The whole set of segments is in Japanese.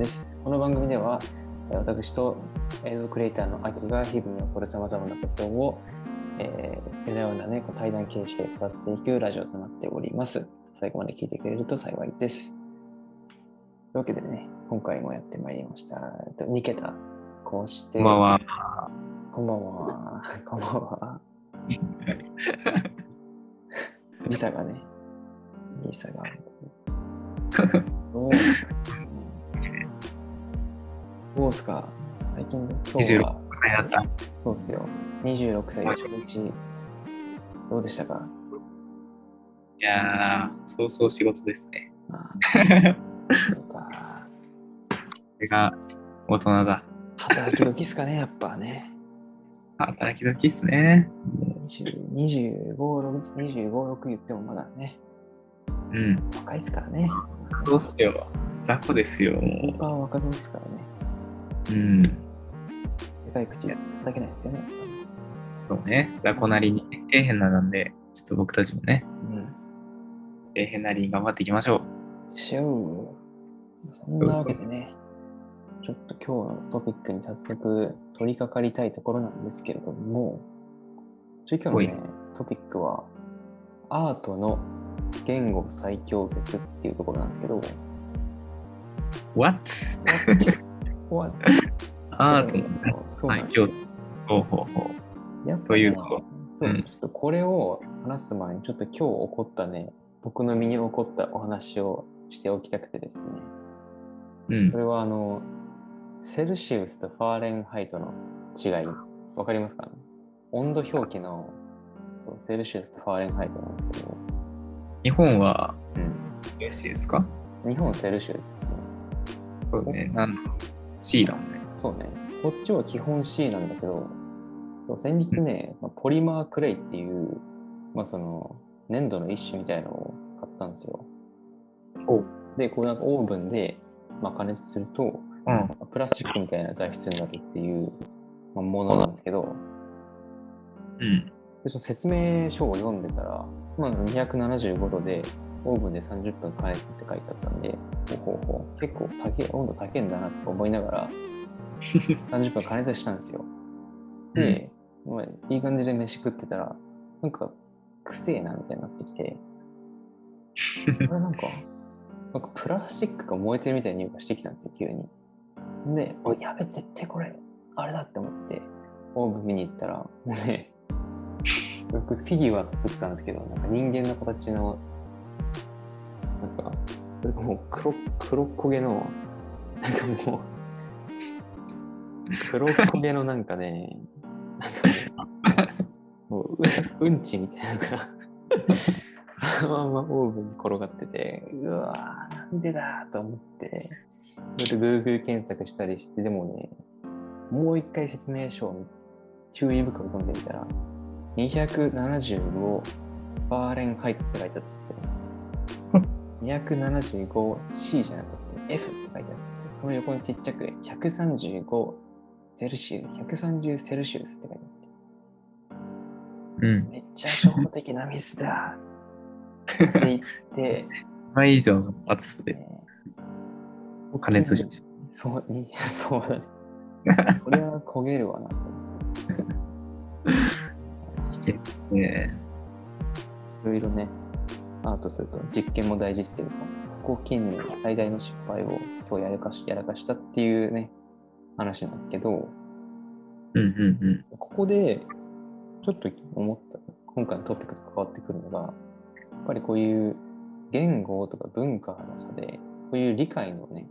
です。この番組では、えー私と映像クリエイターのアキが日々に起こるさまざまなことを、えー、このようなね、こう対談形式で語っていくラジオとなっております。最後まで聞いてくれると幸いです。というわけでね、今回もやってまいりました。えっと2桁、こうして、こんばんは。こんばんは。こんばんは。時差がね、時差が。どう？どうすか？最近の今日26は、歳だった。そうっすよ。26歳初日、どうでしたか？いやー、そうそう仕事ですね。そうか。れが大人だ。働き時っすかね、やっぱね。働き時っすね。20 25、6 25、6言ってもまだね、うん。若いっすからね。そうっすよ。雑魚ですよ、もパー若造っすからね。う。うん。でかい口叩けないですよね。そうね。雑魚なりに、底辺ななんで、ちょっと僕たちもね、うん。底辺なりに頑張っていきましょしょう。そんなわけでね、ちょっと今日のトピックに早速取り掛かりたいところなんですけれども、一応今日のね、トピックは、アートの言語最強説っていうところなんですけど、う。What? おわアートのそうなんですよ。ほうほうほう。やっぱ、ね、ということそううんちょっとこれを話す前に、ちょっと今日起こったね、僕の身に起こったお話をしておきたくてですね、うんそ。れはあの、セルシウスとファーレンハイトの違い、わかりますか？ね温度表記のそうセルシウスとファーレンハイトなんですけど、日本は、うん、よしですか？日本セルシウス。そうね。なんだ ?C だもんね。そうね。こっちは基本 C なんだけど、先日ね、まあポリマークレイっていう、まあその、粘土の一種みたいのを買ったんですよ。で、こうなんかオーブンで、まあ、加熱すると、うん。プラスチックみたいな材質になるっていう、まあ、ものなんですけど、うん。でその説明書を読んでたら、まあ、275度でオーブンで30分加熱って書いてあったんで、ほうほうほう結構高い温度高いんだなとか思いながら 30分加熱したんですよ。で、まあ、いい感じで飯食ってたら、なんか、くせえなみたいになってきて、これなんか、なんかプラスチックが燃えてるみたいな匂いがしてきたんですよ、急に。で、おやべ、絶対これ、あれだって思って、オーブン見に行ったら、もうね、僕フィギュア作ったんですけど、なんか人間の形の、なんか、それがもう黒黒焦げの、なんかもう、黒焦げのなんかね、なんかねもうううんちみたいなのが、そのままオーブンに転がってて、うわー、なんでだと思って、それで Google 検索したりして、でもね、もう一回説明書を注意深く読んでみたら、275ファーレンハイトって書いてあったんですけど、275C じゃなくて F って書いてあって、その横にちっちゃく135セルシウス、130セルシウスって書いてあって、うん。めっちゃ初歩的なミスだって言って、倍以上の厚さでね加熱しそう、にそうだね。これは焦げるわなと思って。危険ですね。いろいろね、アートすると実験も大事ですけども、ここ近年最大の失敗を今日やらかしやらかしたっていうね、話なんですけど、うんうんうん。ここでちょっと思った、今回のトピックと関わってくるのが、やっぱりこういう言語とか文化の差で、こういう理解のね、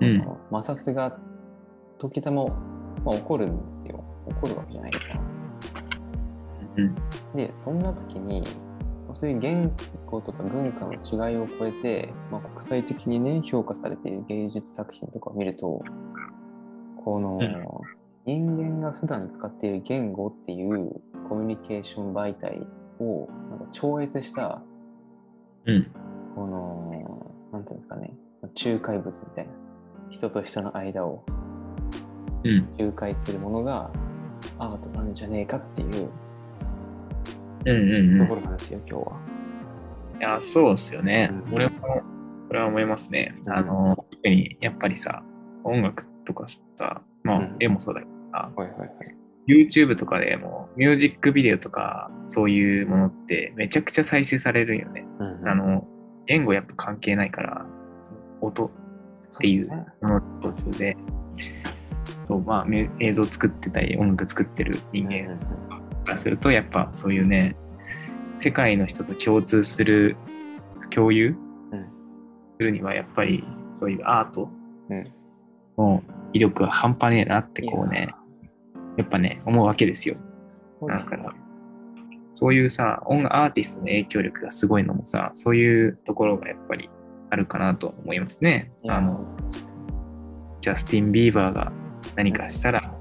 うん摩擦が時たま、まあ、起こるんですよ。起こるわけじゃないですか。うんで、そんな時に、まあそういう言語とか文化の違いを超えて、まあ、国際的にね、評価されている芸術作品とかを見ると、この、うん人間が普段使っている言語っていうコミュニケーション媒体をなんか超越した、うん。この、なんていうんですかね、仲介物みたいな、人と人の間をうん。仲介するものがアートなんじゃねえかっていううんうんうん。ところなんですよ、今日は。いや、そうっすよね。うん俺もこれは思いますね。うんあの、特にやっぱりさ、音楽とかさ、まあ、うん絵もそうだけどさ、はいはいはい。YouTube とかでもミュージックビデオとかそういうものってめちゃくちゃ再生されるよね。うんうんあの、言語やっぱ関係ないから、音っていうものとで、そう、まあ、映像作ってたり、音楽作ってる人間からすると、やっぱそういうね、世界の人と共通する共有うん。するには、やっぱりそういうアートうん。の威力は半端ねえなって、こうね、やっぱね、思うわけですよ。だから、そういうさ、音楽アーティストの影響力がすごいのもさ、そういうところがやっぱりあるかなと思いますね。あの、ジャスティン・ビーバーが何かしたら、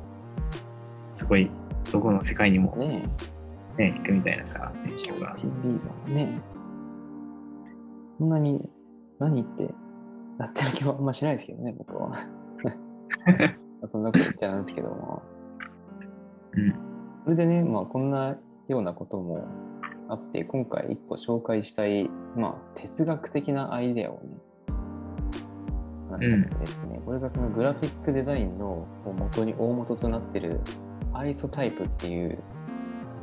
すごい、どこの世界にもねね、行くみたいなさ、え、影響が。TV がね、こんなに何ってやってる気はあんましないですけどね、僕は。そんなこと言っちゃなんですけども。うん。それでね、まあ、こんなようなこともあって、今回一個紹介したい、まあ、哲学的なアイデアをね、話したくてですね、これがそのグラフィックデザインの元に大元となってる ISO タイプっていう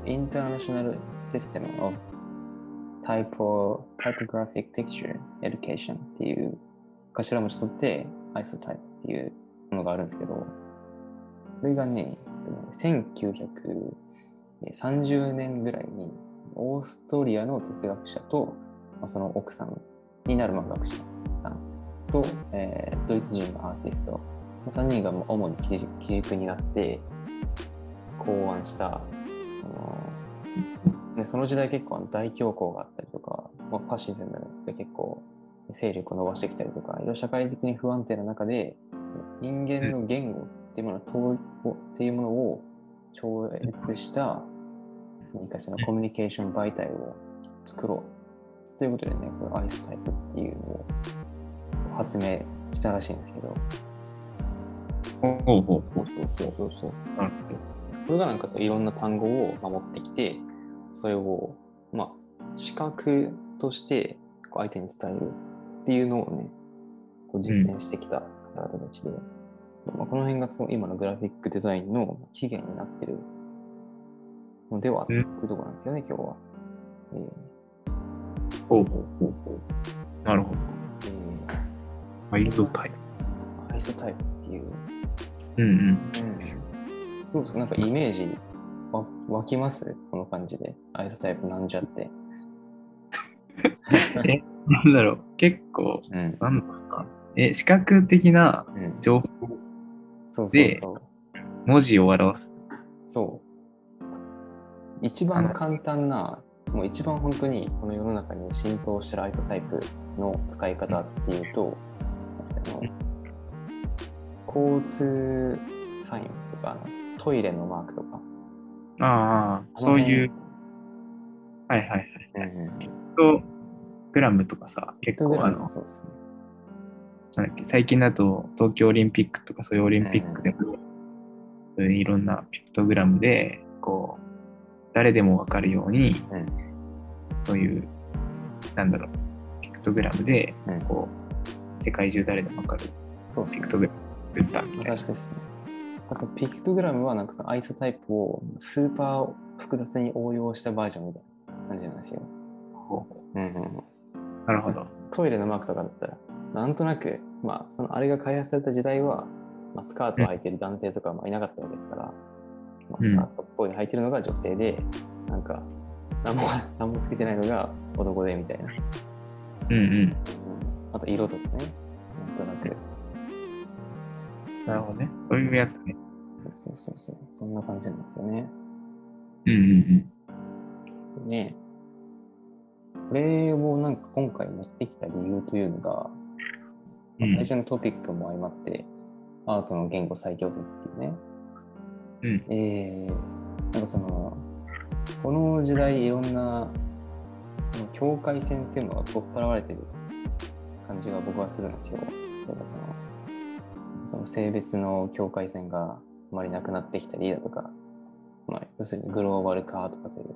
インターナショナルシステム of Typo Typographic Picture Education っていう頭文字取って ISO タイプっていうものがあるんですけど、これがね、1930年ぐらいにオーストリアの哲学者と、まあ、その奥さんになるまあ学者さんと、えードイツ人のアーティスト、3人が主に基軸になって考案した、あのでその時代結構大恐慌があったりとか、まあ、ファシズムが結構勢力を伸ばしてきたりとか、いろいろ社会的に不安定な中で、人間の言語っていうものっていうものを超越した何かしらのコミュニケーション媒体を作ろうということでね、これアイスタイプっていうのを発明したらしいんですけど、ほうほうほう。そうそうそうそう。なるこれがなんかそういろんな単語を守ってきて、それを、まあ、視覚としてこう相手に伝えるっていうのをね、こう実践してきた方々たちで、まあ、この辺がその今のグラフィックデザインの起源になってるのではっていうところなんですよね、今日は。えほうほうほうほう。なるほど。ーえワイルドタイプ。ーアイソタイプっていう、うんうん。うん、どうですかなんかイメージわ湧きます？この感じで。アイソタイプなんじゃって。え、なんだろう。結構、うん。なんだろうな。え、視覚的なうん、情報、そうそうでそう。文字を表す。そう。一番簡単な、もう一番本当にこの世の中に浸透してるアイソタイプの使い方っていうと、あの交通サインとか、トイレのマークとか。ああ、そういう、。はいはいはい。うんうん。ピクトグラムとかさ、結構あの、そうですね。なんだっけ、最近だと東京オリンピックとかそういうオリンピックでも、いろんなピクトグラムで、こう、誰でもわかるように、うんそういう、なんだろう、ピクトグラムで、うんこう、世界中誰でもわかるそうピク。トグラム作ったみたいな。ですね。あと、ピクトグラムはなんかそのアイソタイプをスーパー複雑に応用したバージョンみたいな感じなんですよ。ほうほうんうんうん。うなるほど。トイレのマークとかだったら、なんとなく、まあ、そのあれが開発された時代は、まあ、スカートを履いてる男性とかもいなかったわけですから、まあ、うんスカートっぽいの履いてるのが女性で、なんか、何も 何もつけてないのが男でみたいな。うんうん。うんあと、色とかね、なんとなく。なるほどね。そういうやつね。そうそうそう、そんな感じなんですよね。うんうんでね、これをなんか今回持ってきた理由というのが、まあうん最初のトピックも相まって、アートの言語最強説っていうね、うん。えー、なんかその、この時代いろんな、境界線っていうのが取っ払われてる感じが僕はするんですよ。例えばその、その性別の境界線があまりなくなってきたりだとか、まあ、要するにグローバル化とかそういう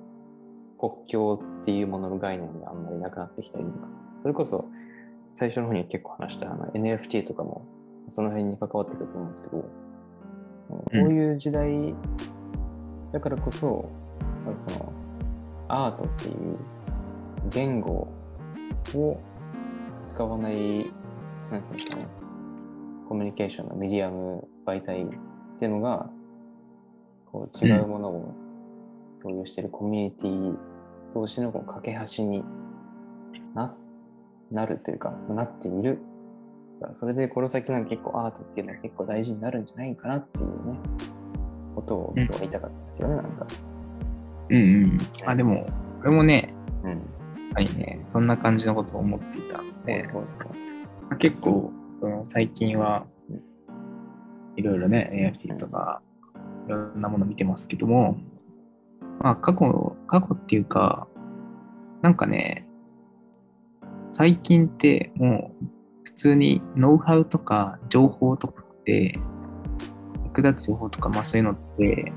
国境っていうものの概念があんまりなくなってきたりとか、それこそ最初の方に結構話したあの NFT とかもその辺に関わってくると思うんですけど、こういう時代だからこそ、そのアートっていう言語を使わない、なんていうんですかね、コミュニケーションのメディアム媒体っていうのが、こう違うものを共有しているコミュニティ同士のこう架け橋にななるというか、なっている。それでこの先なんか結構アートっていうのは結構大事になるんじゃないかなっていうね、ことを今日は言いたかったですよね、なんか。うんうん。あ、でも、俺もね、うん。はいね、そんな感じのことを思っていたんですね。ほいまあ結構、その最近はうん、いろいろね、NFT とか、いろんなもの見てますけども、まあ、過去、過去っていうか、なんかね、最近ってもう、普通にノウハウとか情報とかって、役立つ情報とか、まあそういうのって、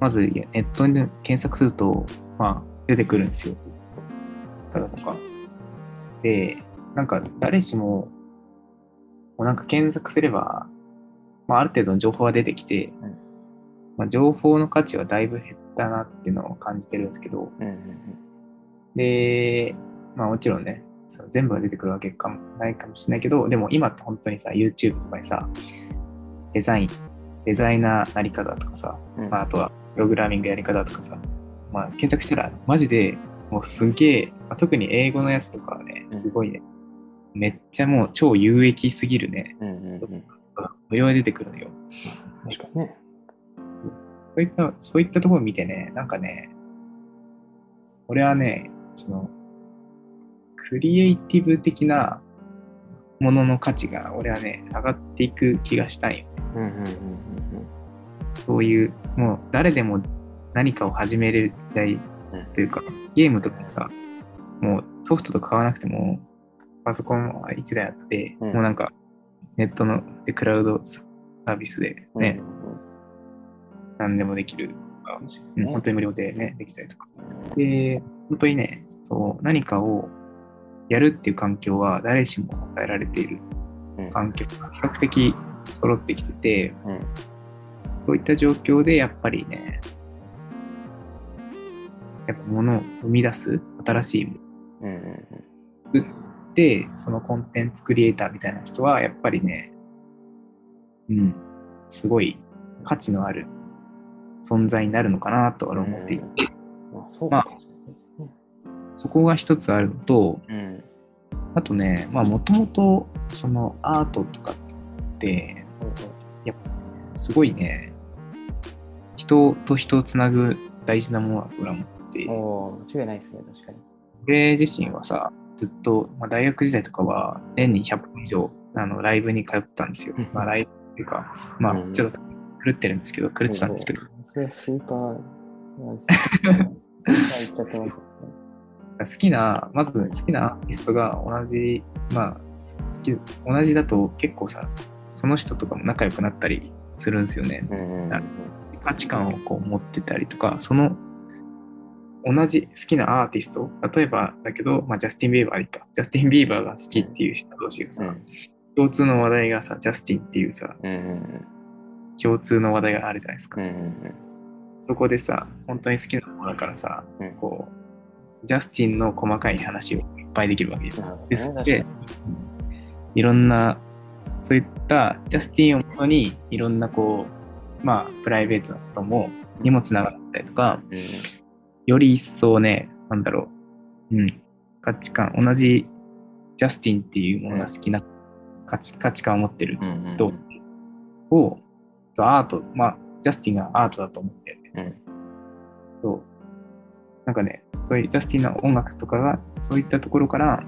まずネットで検索すると、まあ出てくるんですよ。ただとか。で、なんか誰しも、もうなんか検索すれば、まあ、ある程度の情報が出てきて、うんまあ、情報の価値はだいぶ減ったなっていうのを感じてるんですけど、うんうんで、まあもちろんね、その全部が出てくるわけかもないかもしれないけど、でも今って本当にさ、YouTube とかにさ、デザイン、デザイナーなり方とかさ、うん。まあ、あとはプログラミングやり方とかさ、まあ、検索したらマジでもうすげえ、まあ特に英語のやつとかはね、すごいね、めっちゃもう超有益すぎるね、うんうんうん。無料で出てくるのよ。確かにね。そういった、そういったところを見てね、なんかね、俺はね、その、クリエイティブ的なものの価値が、俺はね、上がっていく気がしたんよ。うんうんうんうんそういう、もう誰でも何かを始めれる時代というか、ゲームとかもさ、もうソフトとか買わなくても、パソコンは1台あって、うんもうなんか、ネットのでクラウドサービスでうん。ね、うんうん何でもできるとか、うん、本当に無料でね、できたりとか。で、本当にね、そう、何かをやるっていう環境は誰しも与えられているうん環境が比較的揃ってきてて、うんそういった状況でやっぱりね、やっぱ物を生み出す新しいもうんうんので、そのコンテンツクリエイターみたいな人はやっぱりね、うん、すごい価値のある存在になるのかなと俺は思っていて、うん。まあ、そこが一つあるのと、うん。あとね、まあもともとそのアートとかって、すごいね、人と人をつなぐ大事なものだと俺は思ってて、間違いないですね、確かに。俺自身はさ、ずっと、まあ、大学時代とかは年に100本以上あのライブに通ってたんですようん。まあライブっていうか、まあうんちょっと狂ってるんですけど、狂ってたんですけど、それはスーパー、スーパー言っちゃってますね。好きな、まず好きなアーティストが同じ、まあ、好き、同じだと結構さ、その人とかも仲良くなったりするんですよね。価値観をこう持ってたりとか、その同じ好きなアーティスト、例えばだけど、まあ、ジャスティン・ビーバーでいいか、ジャスティン・ビーバーが好きっていう人同士がさ、うん。共通の話題がさ、ジャスティンっていうさ、うんうん共通の話題があるじゃないですか。うん。そこでさ、本当に好きなものだからさ、うん。こう、ジャスティンの細かい話をいっぱいできるわけですですのでいろんな、そういったジャスティンをもとに、いろんなこう、まあ、プライベートなことも、にもつながったりとか、うんより一層ね、なんだろう、うん、価値観、同じジャスティンっていうものが好きな価値価値観を持ってるうんうんうん。人を、アート、まあ、ジャスティンがアートだと思って、うん。そう、なんかね、そういうジャスティンの音楽とかが、そういったところから、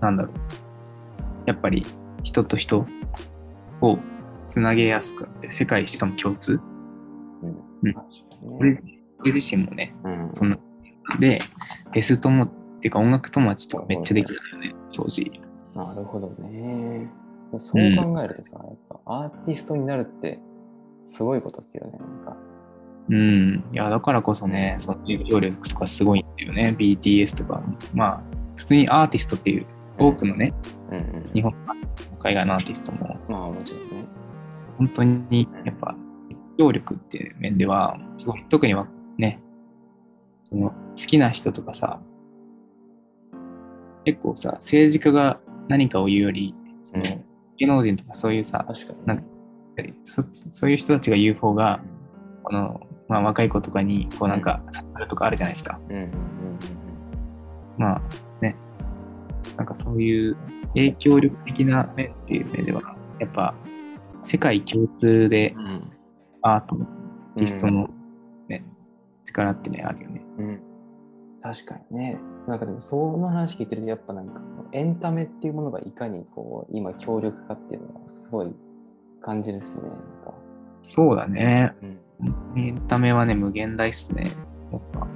なんだろう、やっぱり人と人をつなげやすくなって、世界しかも共通。うん。確かにね。俺俺自身もね、うんそんな。で、フェス友っていうか音楽友達とかめっちゃできたよね、当時。なるほどね。そう考えるとさ、やっぱアーティストになるってすごいことですよね。なんかうん。いや、だからこそね、その影響力とかすごいんだよね。BTS とか。まあ、普通にアーティストっていう多くのね、うんうん。日本海外のアーティストもまあもちろんね。本当にやっぱ影響力っていう面ではすごい特にはね。その好きな人とかさ結構さ政治家が何かを言うよりそのうん。芸能人とかそういうさ確かに、なんかそそういう人たちが言う方がこの、まあ、若い子とかにこうなんか刺さるとかあるじゃないですか。うんうんうんまあね。なんかそういう影響力的な面っていう面ではやっぱ世界共通でうん。うん。アートのアーティストの、ね力ってねあるよね。うん。確かにね。なんかでもその話聞いてるとやっぱなんかエンタメっていうものがいかにこう今強力かっていうのがすごい感じるっすね。なんか。そうだね。うん。エンタメはね無限大っすね。やっぱ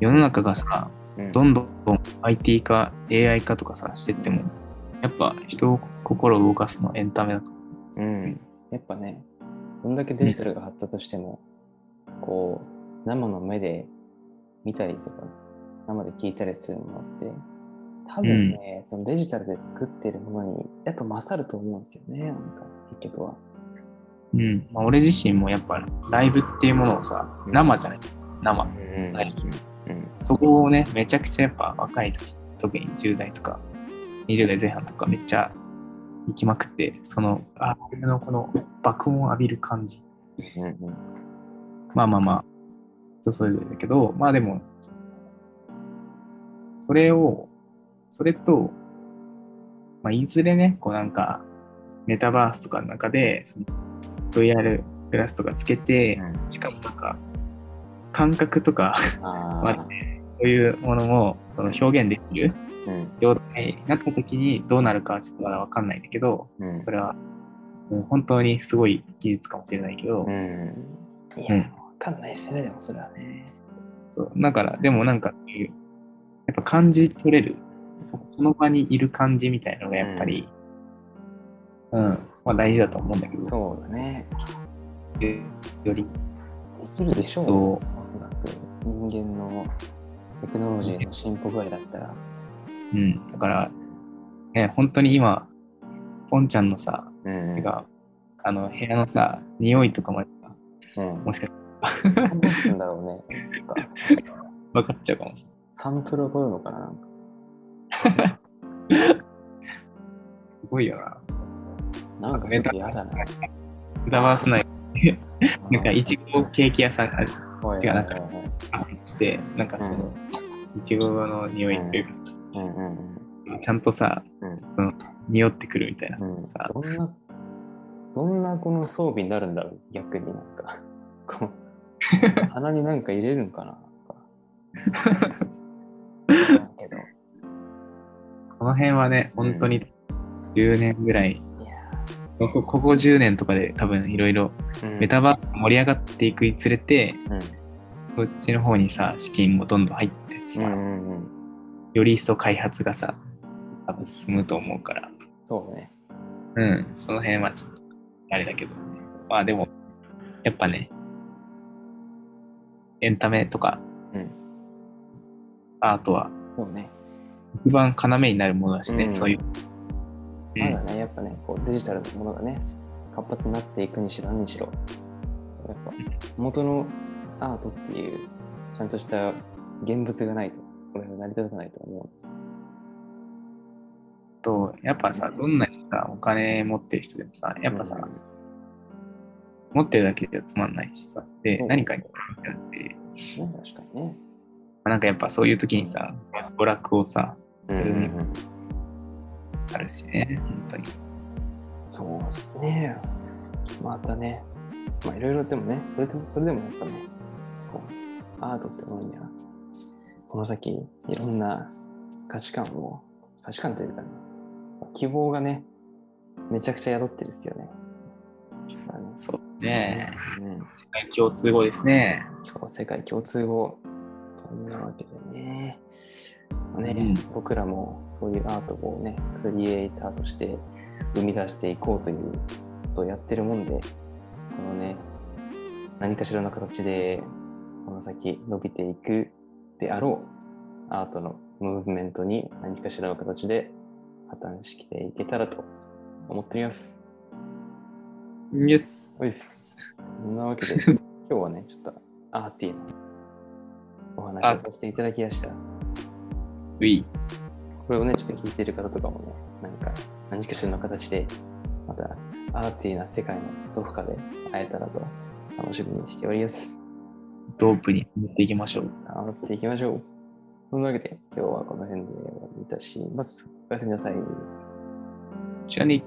世の中がさうんどんどん IT 化 AI 化とかさしてってもやっぱ人を心を動かすのはエンタメだと思うん。やっぱね、どんだけデジタルが発達しても、こう、生の目で見たりとか、生で聞いたりするものって、多分ね、そのデジタルで作ってるものに、やっぱ勝ると思うんですよね、なんか、結局は。うん。まあ、俺自身もやっぱライブっていうものをさ、生じゃない生。うんはいうん。そこをね、めちゃくちゃやっぱ若い時、特に10代とか20代前半とかめっちゃ行きまくって、その、あ、のこの爆音を浴びる感じ。うんうん。まあまあまあ、人それぞれだけど、まあでも、それを、それと、まあ、いずれね、こうなんか、メタバースとかの中で、その VR グラスとかつけて、しかもなんか、感覚とか、そういうものもその表現できるうん。状態になった時にどうなるかはちょっとまだわかんないんだけど、うん。これは本当にすごい技術かもしれないけど、うん。いや、わかんないですね、でもそれはね。そうだから、でもなんかやっぱ感じ取れる、そその場にいる感じみたいなのがやっぱり、うん、まあ大事だと思うんだけど、そうだね。より、できるでしょう、そうおそらく。人間のテクノロジーの進歩具合だったら。うん、だから、ね、本当に今、ポンちゃんのさ、うんてか、あの、部屋のさ、匂いとかもうん。もしかしたらどうすんだろうね。分かっちゃうかもしれない。サンプルを取るのかななんかすごいよな。なんかちょっと嫌だな。メタバース内、なんかいちごケーキ屋さんが違うなんかして、なんかその、いちごの匂いっていうかさ、うんうんちゃんとさ、うん匂ってくるみたいなどんな、どんなこの装備になるんだろう逆になんか。鼻になんか入れるんかな？この辺はね、本当に10年ぐらい、いやここここ10年とかで多分いろいろメタバース盛り上がっていくにつれて、うん。こっちの方にさ、資金もどんどん入ってさ、うんうんうん。より一層開発がさ、多分進むと思うから、そうね。うん、その辺はちょっと、あれだけど、まあでも、やっぱね、エンタメとかうん。アートはそうね。一番要になるものだしね、うんそういう。まだね、やっぱね、こうデジタルのものがね、活発になっていくにしろ何にしろ、やっぱ元のアートっていう、ちゃんとした現物がないと、これは成り立たないと思と、やっぱさ、どんなにさ、お金持ってる人でもさ、う。やっぱさ、うん持ってるだけじゃつまんないしさ、で、うん何かに使ってなって、ね、確かにね。なんかやっぱそういう時にさ、娯楽をさ、するにあるしね、本当に。そうですね。またね、まあいろいろでもね、それでもそれでもやっぱね、こうアートってものには、この先いろんな価値観を、価値観というかね、希望がね、めちゃくちゃ宿ってるですよね。そうね。うん、世界共通語ですね。今日世界共通語というわけでね,、まあねうん僕らもそういうアートをねクリエイターとして生み出していこうということをやってるもんでこのね何かしらの形でこの先伸びていくであろうアートのムーブメントに何かしらの形で破綻していけたらと思っております。イエスおいっすそんなわけで、今日はね、ちょっとアーティーなお話をさせていただきました。ウィこれをね、ちょっと聞いてる方とかもね、何か、何かしらの形で、またアーティーな世界のどこかで会えたらと楽しみにしております。ドープに持っていきましょう。頑張っていきましょう。そんなわけで、今日はこの辺で終わりいたします。おやすみなさい。じゃあね。